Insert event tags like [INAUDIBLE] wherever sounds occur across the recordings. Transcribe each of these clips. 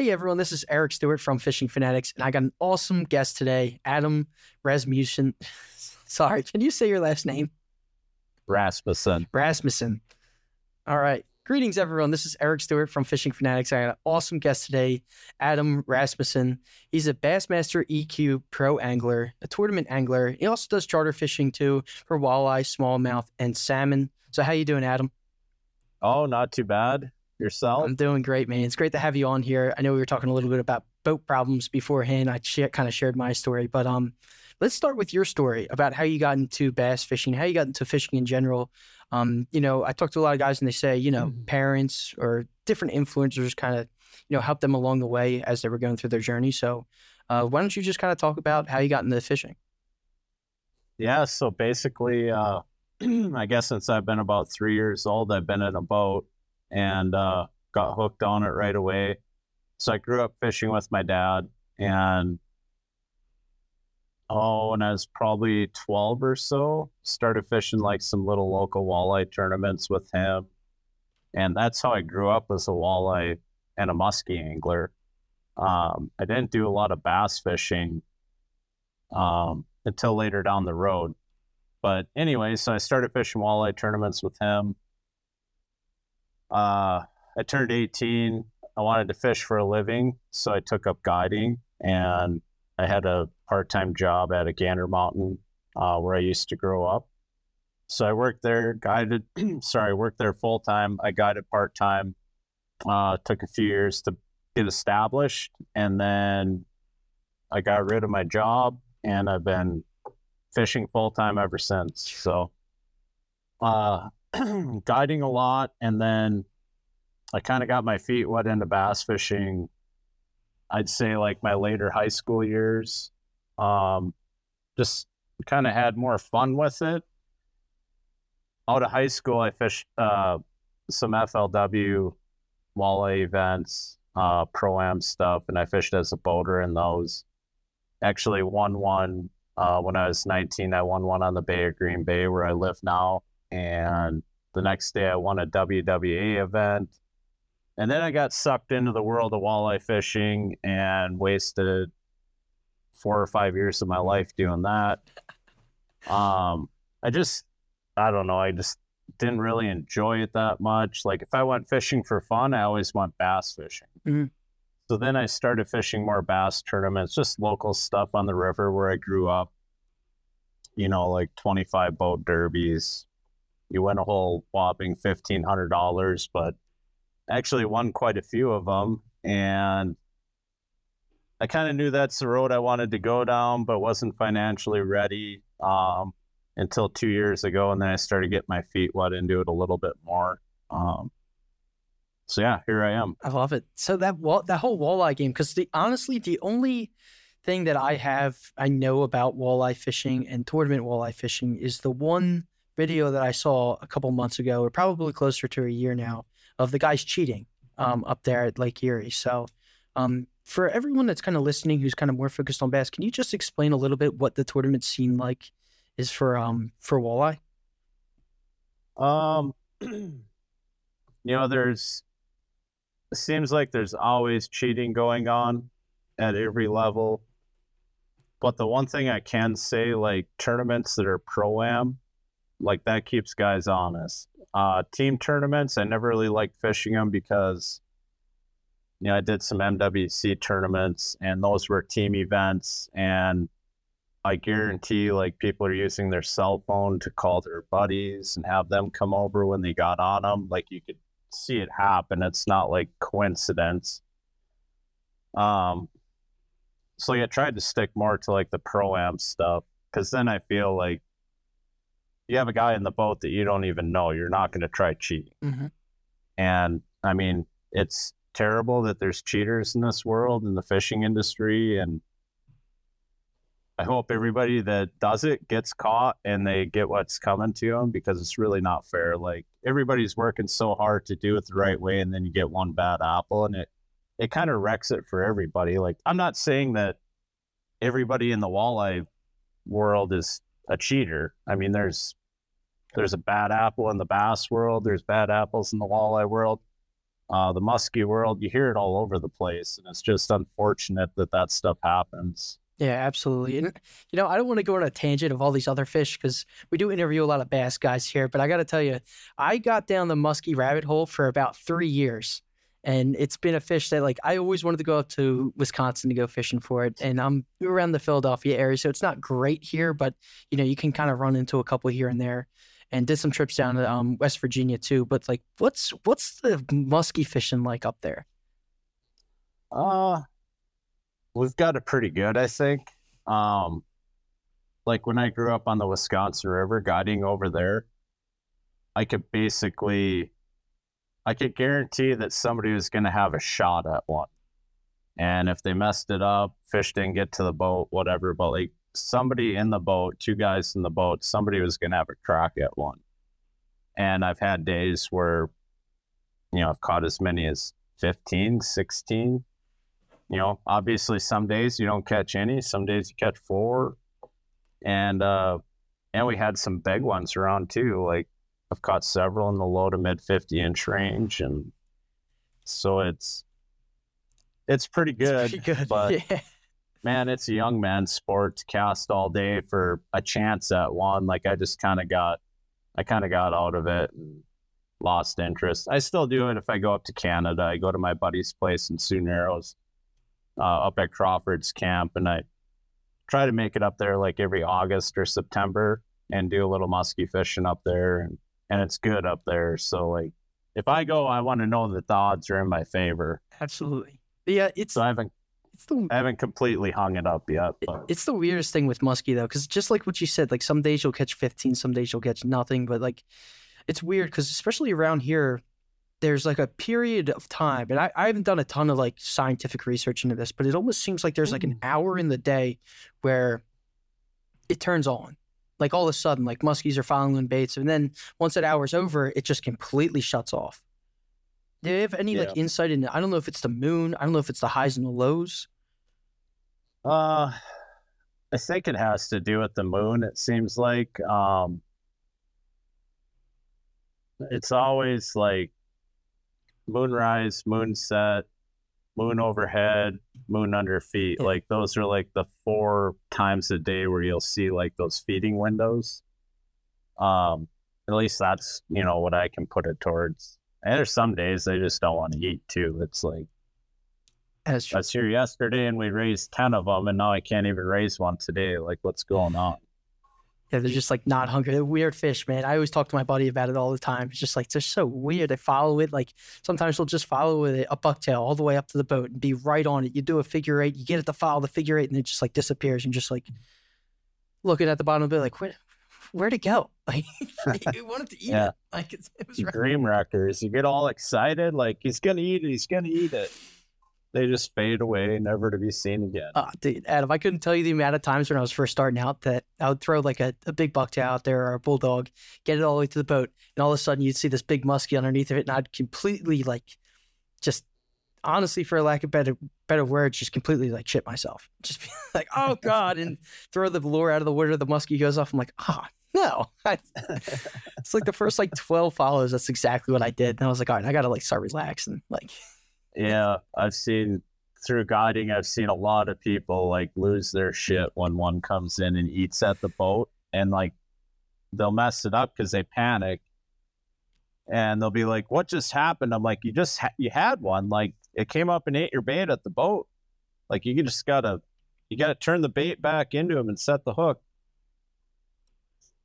Hey everyone, this is Eric Stewart from Fishing Fanatics, and I got an awesome guest today, Adam Rasmussen. [LAUGHS] Sorry, can you say your last name? Rasmussen. Rasmussen. All right. Greetings, everyone. This is Eric Stewart from Fishing Fanatics. I got an awesome guest today, Adam Rasmussen. He's a Bassmaster EQ pro angler, a tournament angler. He also does charter fishing too for walleye, smallmouth, and salmon. So, how you doing, Adam? Oh, not too bad. Yourself? I'm doing great, man. It's great to have you on here. I know we were talking a little bit about boat problems beforehand. I sh- kind of shared my story, but um, let's start with your story about how you got into bass fishing, how you got into fishing in general. Um, you know, I talk to a lot of guys and they say, you know, mm-hmm. parents or different influencers kind of, you know, help them along the way as they were going through their journey. So, uh, why don't you just kind of talk about how you got into fishing? Yeah. So basically, uh, [CLEARS THROAT] I guess since I've been about three years old, I've been in a boat and uh, got hooked on it right away. So I grew up fishing with my dad, and oh, when I was probably 12 or so, started fishing like some little local walleye tournaments with him. And that's how I grew up as a walleye and a muskie angler. Um, I didn't do a lot of bass fishing um, until later down the road. But anyway, so I started fishing walleye tournaments with him. Uh, I turned 18. I wanted to fish for a living, so I took up guiding, and I had a part-time job at a Gander Mountain uh, where I used to grow up. So I worked there, guided. [CLEARS THROAT] sorry, I worked there full time. I guided part time. Uh, took a few years to get established, and then I got rid of my job, and I've been fishing full time ever since. So, uh, [CLEARS THROAT] guiding a lot, and then I kind of got my feet wet into bass fishing. I'd say like my later high school years. Um, just kind of had more fun with it. Out of high school, I fished uh, some FLW walleye events, uh, pro am stuff, and I fished as a boater in those. Actually, won one uh, when I was 19. I won one on the Bay of Green Bay where I live now, and the next day I won a WWE event. And then I got sucked into the world of walleye fishing and wasted four or five years of my life doing that. [LAUGHS] Um, I just, I don't know, I just didn't really enjoy it that much. Like if I went fishing for fun, I always went bass fishing. Mm-hmm. So then I started fishing more bass tournaments, just local stuff on the river where I grew up. You know, like 25 boat derbies. You win a whole whopping $1,500, but actually won quite a few of them. And I kind of knew that's the road I wanted to go down, but wasn't financially ready um, until two years ago. And then I started getting my feet wet into it a little bit more. Um, so yeah, here I am. I love it. So that that whole walleye game, because honestly, the only thing that I have I know about walleye fishing and tournament walleye fishing is the one video that I saw a couple months ago, or probably closer to a year now, of the guys cheating um, up there at Lake Erie. So, um, for everyone that's kind of listening, who's kind of more focused on bass, can you just explain a little bit what the tournament scene like is for um for walleye? Um, [CLEARS THROAT] you know, there's it seems like there's always cheating going on at every level. But the one thing I can say, like tournaments that are pro am, like that keeps guys honest. Uh, team tournaments, I never really liked fishing them because, you know, I did some MWC tournaments and those were team events. And I guarantee, like, people are using their cell phone to call their buddies and have them come over when they got on them. Like, you could see it happen. It's not like coincidence. Um, so I tried to stick more to like the pro am stuff because then I feel like you have a guy in the boat that you don't even know, you're not going to try cheating. Mm-hmm. And I mean, it's terrible that there's cheaters in this world in the fishing industry. And I hope everybody that does it gets caught and they get what's coming to them because it's really not fair. Like everybody's working so hard to do it the right way, and then you get one bad apple, and it it kind of wrecks it for everybody. Like I'm not saying that everybody in the walleye world is a cheater. I mean, there's there's a bad apple in the bass world. There's bad apples in the walleye world. uh, the muskie world, you hear it all over the place, and it's just unfortunate that that stuff happens. Yeah, absolutely. And you know, I don't want to go on a tangent of all these other fish because we do interview a lot of bass guys here. But I got to tell you, I got down the muskie rabbit hole for about three years, and it's been a fish that like I always wanted to go up to Wisconsin to go fishing for it. And I'm around the Philadelphia area, so it's not great here, but you know, you can kind of run into a couple here and there. And did some trips down to um, West Virginia too. But like, what's what's the muskie fishing like up there? Uh, we've got it pretty good, I think. Um, like when I grew up on the Wisconsin River, guiding over there, I could basically, I could guarantee that somebody was going to have a shot at one. And if they messed it up, fish didn't get to the boat, whatever, but like somebody in the boat, two guys in the boat, somebody was going to have a crack at one. And I've had days where, you know, I've caught as many as 15, 16, you know, obviously some days you don't catch any, some days you catch four. And uh and we had some big ones around too. Like I've caught several in the low to mid 50 inch range and so it's it's pretty good. It's pretty good. [LAUGHS] But yeah. Man, it's a young man's sport to cast all day for a chance at one. Like I just kind of got, I kind of got out of it and lost interest. I still do it if I go up to Canada. I go to my buddy's place in Sioux Narrows, uh, up at Crawford's camp, and I try to make it up there like every August or September and do a little musky fishing up there, and and it's good up there. So like, if I go, I want to know that the odds are in my favor. Absolutely. Yeah, it's So I haven't it's the I haven't completely hung it up yet, but It's the weirdest thing with muskie though, because just like what you said, like some days you'll catch 15, some days you'll catch nothing. But like, it's weird because especially around here, there's like a period of time, and I, I haven't done a ton of like scientific research into this, but it almost seems like there's like an hour in the day where it turns on. Like all of a sudden, like muskies are following baits, and then once that hour's over, it just completely shuts off. Do you have any like insight into? I don't know if it's the moon. I don't know if it's the highs and the lows. Uh, I think it has to do with the moon. It seems like um, it's always like moonrise, moonset, moon overhead, moon under feet. Yeah. Like those are like the four times a day where you'll see like those feeding windows. Um, at least that's you know what I can put it towards. And there's some days they just don't want to eat too. It's like As I was here yesterday and we raised 10 of them, and now I can't even raise one today. Like, what's going on? Yeah, they're just like not hungry. They're weird fish, man. I always talk to my buddy about it all the time. It's just like they're so weird. They follow it. Like sometimes they'll just follow it a bucktail all the way up to the boat and be right on it. You do a figure eight, you get it to follow the figure eight, and it just like disappears and just like looking at the bottom of it, like where where'd it go? [LAUGHS] Like [LAUGHS] you wanted to eat Yeah. it. Like it's, it was right. dream wreckers. You get all excited, like, he's going to eat it. He's going to eat it. They just fade away, never to be seen again. Oh, dude, Adam, I couldn't tell you the amount of times when I was first starting out that I would throw like a, a big bucktail out there or a bulldog, get it all the way to the boat, and all of a sudden you'd see this big muskie underneath of it, and I'd completely like, just honestly, for lack of better better words, just completely like shit myself. [LAUGHS] Just be like, oh god, and throw the lure out of the water. The muskie goes off. I'm like, ah. No, [LAUGHS] it's like the first like twelve follows. That's exactly what I did, and I was like, all right, I gotta like start relaxing. Like, Yeah, I've seen through guiding, I've seen a lot of people like lose their shit when one comes in and eats at the boat, and like they'll mess it up because they panic, and they'll be like, "What just happened?" I'm like, "You just ha- you had one. Like it came up and ate your bait at the boat. Like you just gotta you gotta turn the bait back into him and set the hook."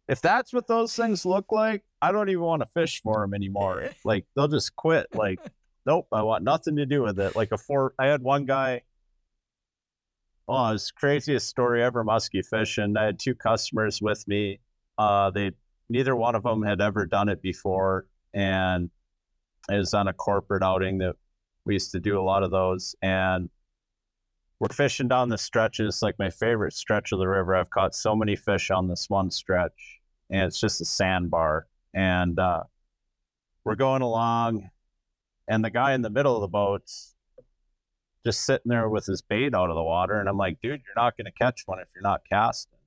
If that's what those things look like, I don't even want to fish for them anymore. Like they'll just quit. Like nope, I want nothing to do with it. Like a four, I had one guy. Oh, it's craziest story ever. Muskie fishing. I had two customers with me. Uh, they neither one of them had ever done it before, and it was on a corporate outing that we used to do a lot of those. And we're fishing down the stretches, like my favorite stretch of the river. I've caught so many fish on this one stretch, and it's just a sandbar. And uh, we're going along, and the guy in the middle of the boat's just sitting there with his bait out of the water. And I'm like, dude, you're not going to catch one if you're not casting.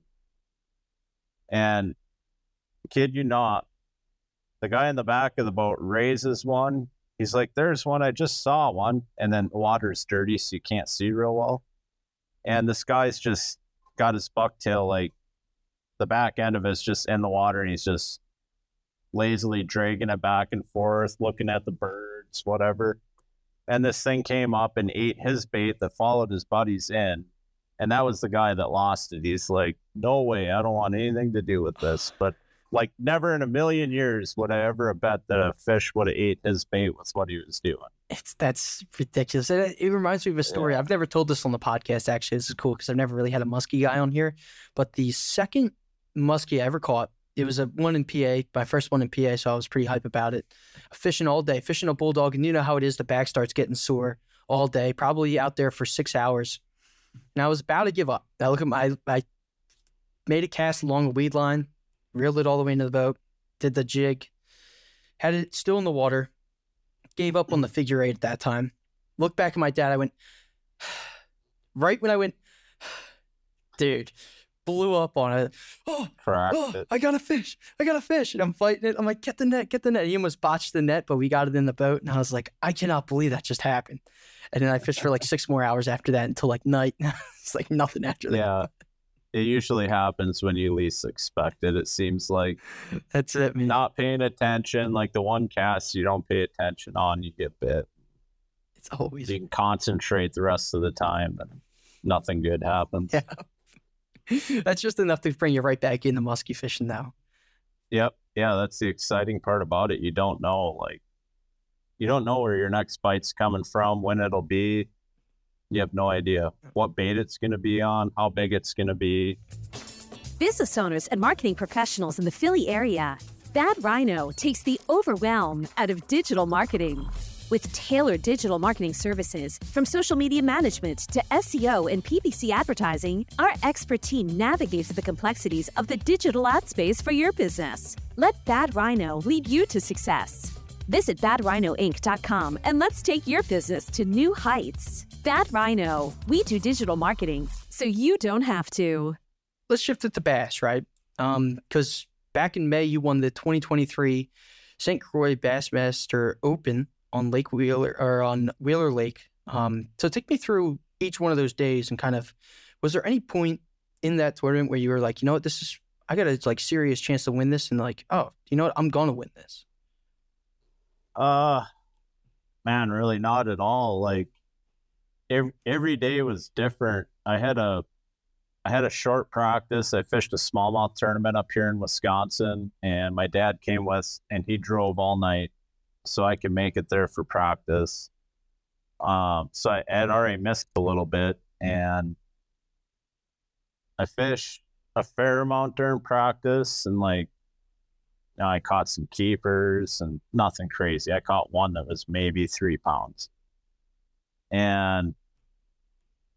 And kid you not, the guy in the back of the boat raises one he's like, "There's one. I just saw one." And then the water's dirty, so you can't see real well. And this guy's just got his bucktail like the back end of it's just in the water, and he's just lazily dragging it back and forth, looking at the birds, whatever. And this thing came up and ate his bait that followed his buddies in. And that was the guy that lost it. He's like, no way, I don't want anything to do with this. But like, never in a million years would I ever have bet that a fish would have ate his bait with what he was doing. It's that's ridiculous. It, it reminds me of a story. Yeah. I've never told this on the podcast. Actually, this is cool because I've never really had a muskie guy on here. But the second muskie I ever caught, it was a one in PA, my first one in PA, so I was pretty hype about it. Fishing all day, fishing a bulldog, and you know how it is. The back starts getting sore all day, probably out there for six hours. And I was about to give up. I look at my, I made a cast along a weed line, reeled it all the way into the boat, did the jig, had it still in the water, gave up on the figure eight at that time. Looked back at my dad, I went, [SIGHS] right when I went, [SIGHS] dude, blew up on it. [GASPS] Oh, oh, it. I got a fish. I got a fish. And I'm fighting it. I'm like, get the net, get the net. He almost botched the net, but we got it in the boat. And I was like, I cannot believe that just happened. And then I fished for like six more hours after that until like night. [LAUGHS] it's like nothing after that. Yeah. It usually happens when you least expect it. It seems like [LAUGHS] That's it, man. not paying attention, like the one cast you don't pay attention on, you get bit. It's always You can concentrate the rest of the time and nothing good happens. Yeah. [LAUGHS] That's just enough to bring you right back into musky fishing now. Yep. Yeah, that's the exciting part about it. You don't know, like, you don't know where your next bite's coming from, when it'll be. You have no idea mm. what bait it's going to be on, how big it's going to be. Business owners and marketing professionals in the Philly area. Bad Rhino takes the overwhelm out of digital marketing. With tailored digital marketing services, from social media management to SEO and PPC advertising, our expert team navigates the complexities of the digital ad space for your business. Let Bad Rhino lead you to success. Visit badrhinoinc.com and let's take your business to new heights. Bad Rhino, we do digital marketing so you don't have to. let's shift it to bass, right? Um, because back in May you won the 2023 St. Croix Bassmaster Open on Lake Wheeler or on Wheeler Lake. Um, so take me through each one of those days and kind of was there any point in that tournament where you were like, you know what, this is I got a like serious chance to win this, and like, oh, you know what, I'm gonna win this. Uh, man, really not at all. Like, every, every day was different. I had a, I had a short practice. I fished a smallmouth tournament up here in Wisconsin, and my dad came with, and he drove all night, so I could make it there for practice. Um, so I had already missed a little bit, and I fished a fair amount during practice, and like I caught some keepers and nothing crazy. I caught one that was maybe three pounds. And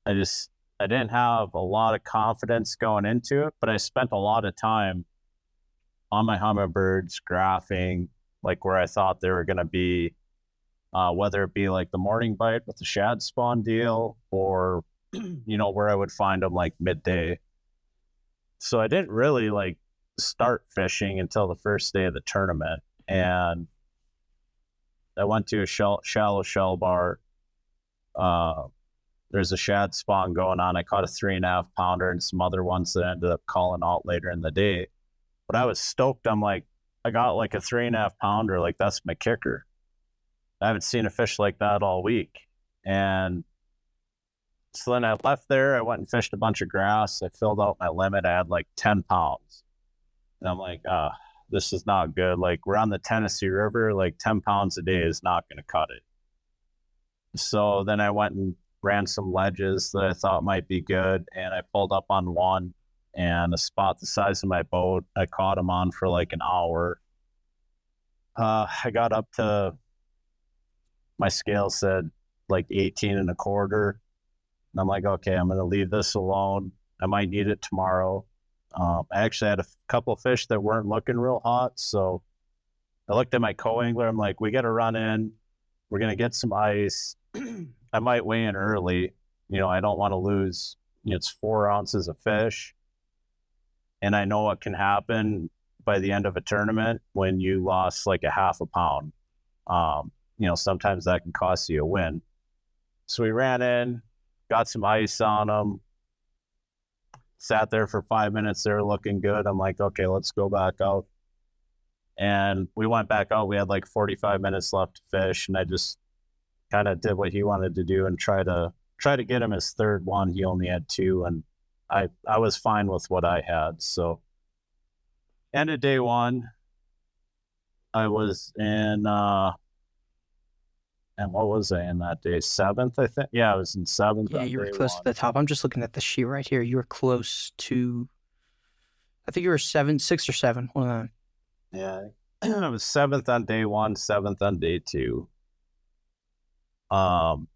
I just, I didn't have a lot of confidence going into it, but I spent a lot of time on my Humminbirds graphing, like where I thought they were going to be, uh, whether it be like the morning bite with the shad spawn deal or, [CLEARS THROAT] you know, where I would find them like midday. So I didn't really like start fishing until the first day of the tournament. And I went to a shell, shallow shell bar. Uh, there's a shad spawn going on. I caught a three and a half pounder and some other ones that ended up calling out later in the day. But I was stoked. I'm like, I got like a three and a half pounder. Like, that's my kicker. I haven't seen a fish like that all week. And so then I left there. I went and fished a bunch of grass. I filled out my limit. I had like 10 pounds. And I'm like, ah, this is not good. Like, we're on the Tennessee River. Like, 10 pounds a day is not going to cut it. So then I went and ran some ledges that I thought might be good. And I pulled up on one and a spot the size of my boat. I caught him on for like an hour. Uh, I got up to my scale said like 18 and a quarter. And I'm like, okay, I'm going to leave this alone. I might need it tomorrow. Um, I actually had a f- couple fish that weren't looking real hot. So I looked at my co angler. I'm like, we got to run in. We're going to get some ice. [CLEARS THROAT] I might weigh in early. You know, I don't want to lose. You know, it's four ounces of fish. And I know what can happen by the end of a tournament when you lost like a half a pound. Um, you know, sometimes that can cost you a win. So we ran in, got some ice on them, sat there for five minutes. They were looking good. I'm like, okay, let's go back out. And we went back out. We had like 45 minutes left to fish, and I just kind of did what he wanted to do and try to try to get him his third one. He only had two, and I I was fine with what I had. So end of day one, I was in uh and what was I in that day? Seventh, I think. Yeah, I was in seventh. Yeah, you were close one. to the top. I'm just looking at the sheet right here. You were close to, I think you were seven, six or seven. One of them. Yeah, [CLEARS THROAT] I was seventh on day one, seventh on day two. Um,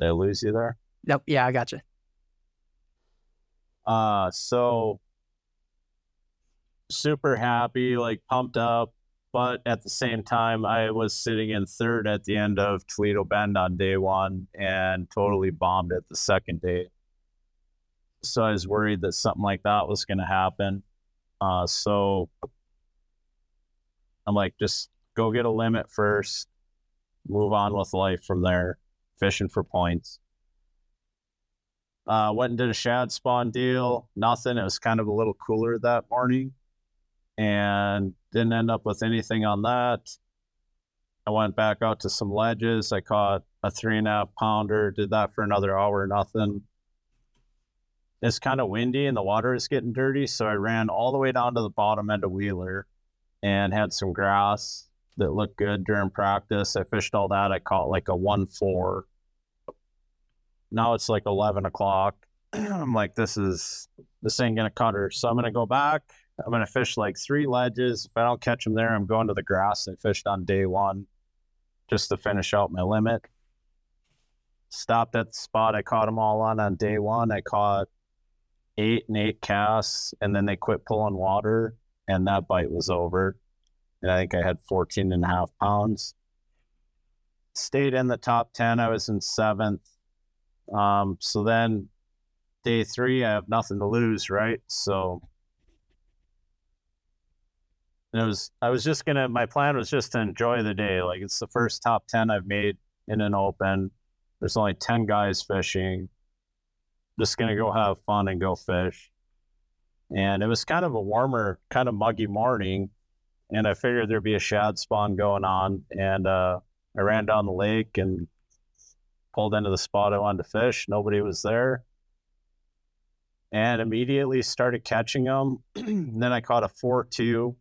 did I lose you there? Nope. Yeah, I got you. Uh, so super happy, like pumped up, but at the same time, I was sitting in third at the end of Toledo Bend on day one and totally bombed it the second day. So I was worried that something like that was going to happen. Uh, so I'm like, just go get a limit first, move on with life from there, fishing for points. Uh, went and did a shad spawn deal. Nothing. It was kind of a little cooler that morning, and didn't end up with anything on that. I went back out to some ledges. I caught a three and a half pounder. Did that for another hour. Nothing. It's kind of windy and the water is getting dirty, so I ran all the way down to the bottom end of Wheeler, and had some grass that looked good during practice. I fished all that. I caught like a one four now it's like 11 o'clock [CLEARS THROAT] i'm like this is this ain't gonna cut her so i'm gonna go back i'm gonna fish like three ledges. If i don't catch them there i'm going to the grass. I fished on day one just to finish out my limit. Stopped at the spot i caught them all on on day one. I caught eight and eight casts and then they quit pulling water and that bite was over. And i think i had 14 and a half pounds. Stayed in the top 10 i was in seventh. Um, so then day three, I have nothing to lose, right? So it was, I was just gonna, my plan was just to enjoy the day. Like it's the first top 10 I've made in an open. There's only 10 guys fishing. Just gonna go have fun and go fish. And it was kind of a warmer, kind of muggy morning. And I figured there'd be a shad spawn going on. And uh, I ran down the lake and pulled into the spot I wanted to fish. Nobody was there. And immediately started catching them. [CLEARS THROAT] then I caught a 4 2.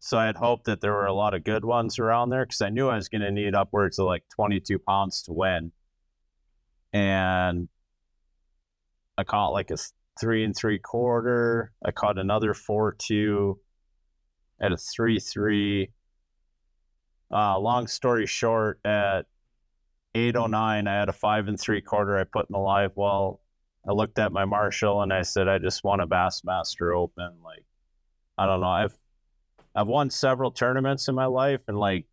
So I had hoped that there were a lot of good ones around there because I knew I was going to need upwards of like 22 pounds to win. And I caught like a three and three quarter. I caught another 4 2 at a 3 3. Uh, long story short, at 809 i had a five and three quarter i put in the live well i looked at my marshall and i said i just want a bassmaster open like i don't know i've i've won several tournaments in my life and like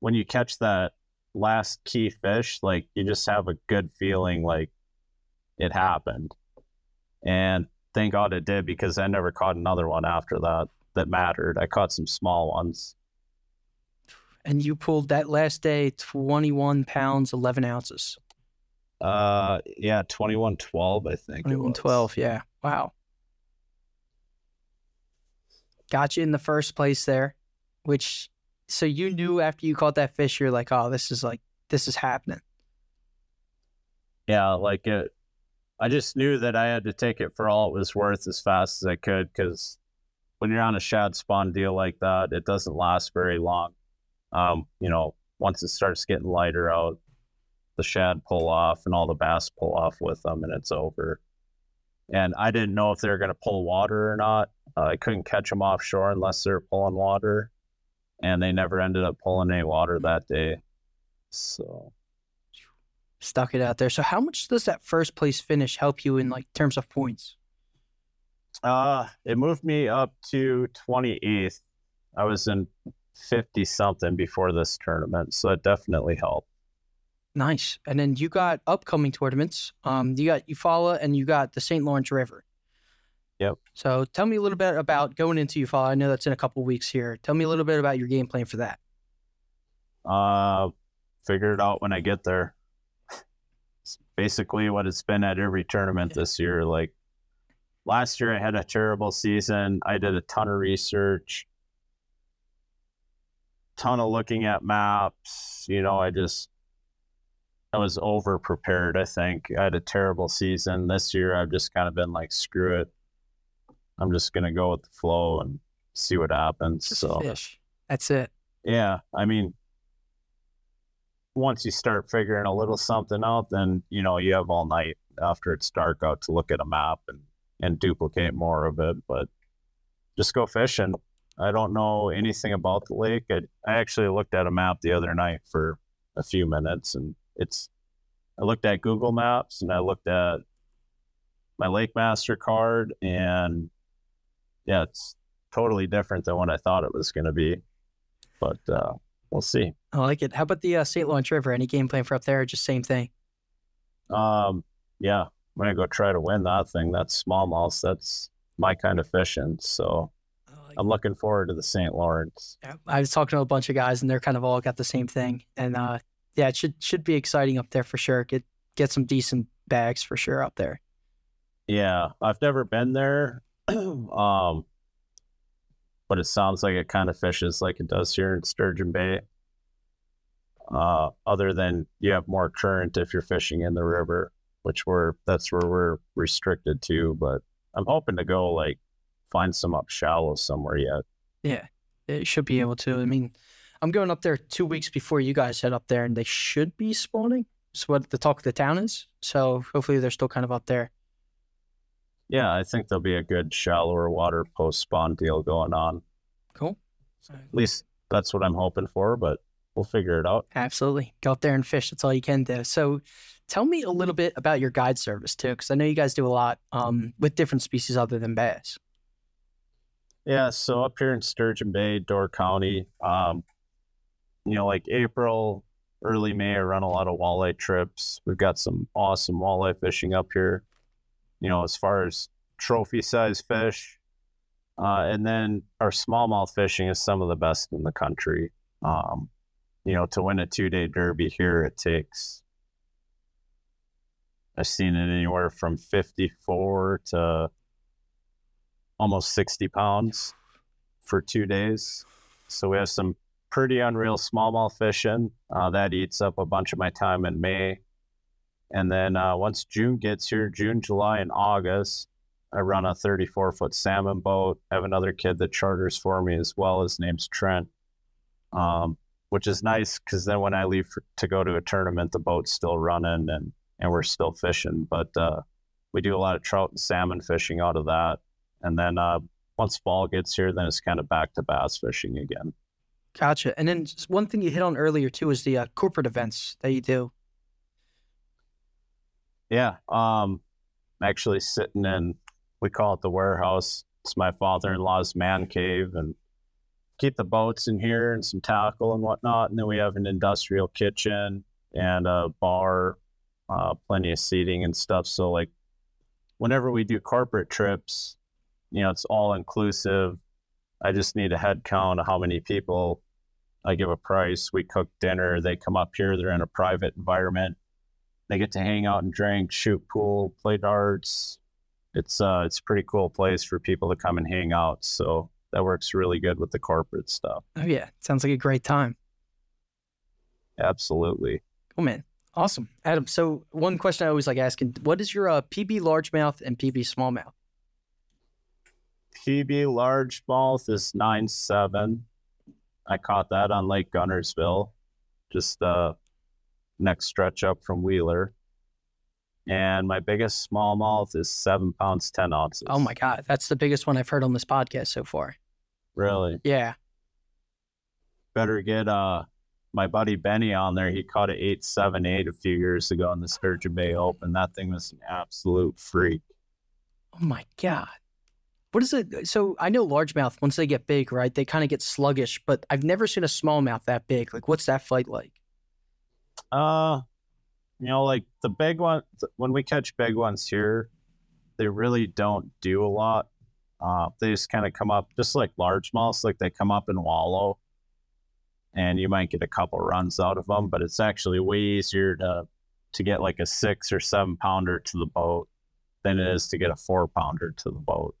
when you catch that last key fish like you just have a good feeling like it happened and thank god it did because i never caught another one after that that mattered i caught some small ones And you pulled that last day 21 pounds, 11 ounces. Uh, yeah, twenty one twelve, I think. it 21, 12. Yeah. Wow. Got you in the first place there, which, so you knew after you caught that fish, you're like, oh, this is like, this is happening. Yeah, like it. I just knew that I had to take it for all it was worth as fast as I could because when you're on a shad spawn deal like that, it doesn't last very long. Um, you know, once it starts getting lighter out, the shad pull off and all the bass pull off with them, and it's over. And I didn't know if they were going to pull water or not. Uh, I couldn't catch them offshore unless they were pulling water, and they never ended up pulling any water that day. So Stuck it out there. So, how much does that first place finish help you in like terms of points? Uh, it moved me up to 28th. I was in 50 something before this tournament, so it definitely helped. Nice. And then you got upcoming tournaments. Um, you got Eufaula and you got the St. Lawrence River. Yep. So tell me a little bit about going into Eufaula. I know that's in a couple weeks here. Tell me a little bit about your game plan for that. Uh, figure it out when I get there. It's [LAUGHS] basically what it's been at every tournament this year. Like last year, I had a terrible season. I did a ton of research, ton of looking at maps. You know, I just I was over prepared. I think I had a terrible season this year. I've just kind of been like, screw it. I'm just gonna go with the flow and see what happens. Just so fish. That's it. yeah, I mean, once you start figuring a little something out, then you know you have all night after it's dark out to look at a map and and duplicate more of it. But just go fishing. I don't know anything about the lake. I, I actually looked at a map the other night for a few minutes, and it's. I looked at Google Maps and I looked at my Lake Master card, and yeah, it's totally different than what I thought it was going to be. But uh, we'll see. I like it. How about the uh, St. Lawrence River? Any game plan for up there? Just same thing. Um, yeah, I'm gonna go try to win that thing. That's smallmouth. That's my kind of fishing. So like I'm looking forward to the St. Lawrence. Yeah, I was talking to a bunch of guys, and they're kind of all got the same thing. And uh, yeah, it should should be exciting up there for sure. Get get some decent bags for sure up there. Yeah, I've never been there. [CLEARS THROAT] um, but it sounds like it kind of fishes like it does here in Sturgeon Bay. Uh, other than you have more current if you're fishing in the river, which we're that's where we're restricted to. But I'm hoping to go like find some up shallow somewhere yet. Yeah, it should be able to. I mean, I'm going up there two weeks before you guys head up there, and they should be spawning. Is what the talk of the town is. So hopefully they're still kind of up there. Yeah, I think there'll be a good shallower water post spawn deal going on. Cool. At least that's what I'm hoping for, but we'll figure it out. Absolutely. Go up there and fish. That's all you can do. So tell me a little bit about your guide service too, because I know you guys do a lot um, with different species other than bass. Yeah, so up here in Sturgeon Bay, Door County, um, you know, like April, early May, I run a lot of walleye trips. We've got some awesome walleye fishing up here. You know, as far as trophy size fish, uh, and then our smallmouth fishing is some of the best in the country. Um, you know, to win a two day derby here, it takes. I've seen it anywhere from 54 to almost 60 pounds for two days. So we have some pretty unreal smallmouth fishing. Uh, that eats up a bunch of my time in May. And then uh, once June gets here, June, July, and August, I run a 34 foot salmon boat. I have another kid that charters for me as well. His name's Trent, um, which is nice because then when I leave for, to go to a tournament, the boat's still running and, and we're still fishing. But uh, we do a lot of trout and salmon fishing out of that. And then uh, once fall gets here, then it's kind of back to bass fishing again. Gotcha. And then one thing you hit on earlier too is the uh, corporate events that you do. Yeah. Um, I'm actually sitting in, we call it the warehouse. It's my father in law's man cave and keep the boats in here and some tackle and whatnot. And then we have an industrial kitchen and a bar, uh, plenty of seating and stuff. So, like, whenever we do corporate trips, you know, it's all inclusive. I just need a head count of how many people I give a price. We cook dinner. They come up here. They're in a private environment. They get to hang out and drink, shoot pool, play darts. It's uh, it's a pretty cool place for people to come and hang out. So that works really good with the corporate stuff. Oh yeah, sounds like a great time. Absolutely. Cool man, awesome, Adam. So one question I always like asking: What is your uh, PB largemouth and PB smallmouth? PB largemouth is nine seven. I caught that on Lake Guntersville, just uh, next stretch up from Wheeler. And my biggest smallmouth is seven pounds ten ounces. Oh my god, that's the biggest one I've heard on this podcast so far. Really? Yeah, Better get uh my buddy Benny on there. He caught an eight seven eight a few years ago in the Sturgeon Bay Open. That thing was an absolute freak. Oh my god. What is it? So I know largemouth once they get big, right? They kind of get sluggish, but I've never seen a smallmouth that big. Like, what's that fight like? Uh, you know, like the big one, when we catch big ones here, they really don't do a lot. Uh, they just kind of come up, just like largemouths, like they come up and wallow. and you might get a couple runs out of them, but it's actually way easier to to get like a six or seven pounder to the boat than it is to get a four pounder to the boat.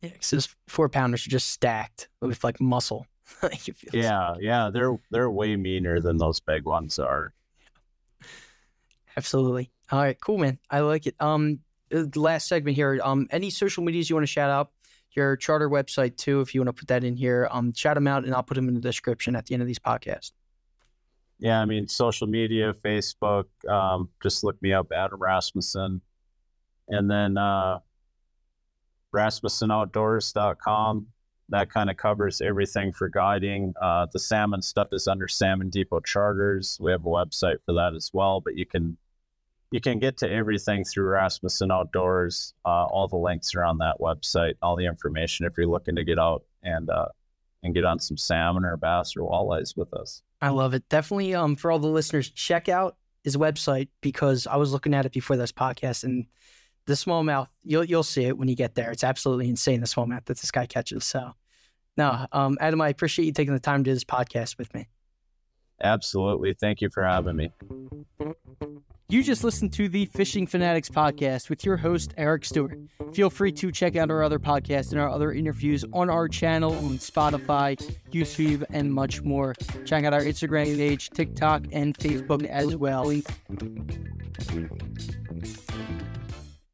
Yeah, because four pounders are just stacked with like muscle. [LAUGHS] yeah, yeah, they're they're way meaner than those big ones are. Absolutely. All right, cool, man. I like it. Um, the last segment here. Um, any social medias you want to shout out? Your charter website too, if you want to put that in here. Um, shout them out, and I'll put them in the description at the end of these podcasts. Yeah, I mean, social media, Facebook. Um, just look me up, Adam Rasmussen, and then uh, RasmussenOutdoors.com. That kind of covers everything for guiding. Uh, the salmon stuff is under Salmon Depot Charters. We have a website for that as well, but you can you can get to everything through Rasmussen Outdoors. Uh, all the links are on that website. All the information if you're looking to get out and uh, and get on some salmon or bass or walleyes with us. I love it. Definitely. Um, for all the listeners, check out his website because I was looking at it before this podcast and the smallmouth. You'll you'll see it when you get there. It's absolutely insane the smallmouth that this guy catches. So, no, um, Adam, I appreciate you taking the time to do this podcast with me. Absolutely. Thank you for having me. You just listened to the Fishing Fanatics podcast with your host, Eric Stewart. Feel free to check out our other podcasts and our other interviews on our channel on Spotify, YouTube, and much more. Check out our Instagram page, TikTok, and Facebook as well.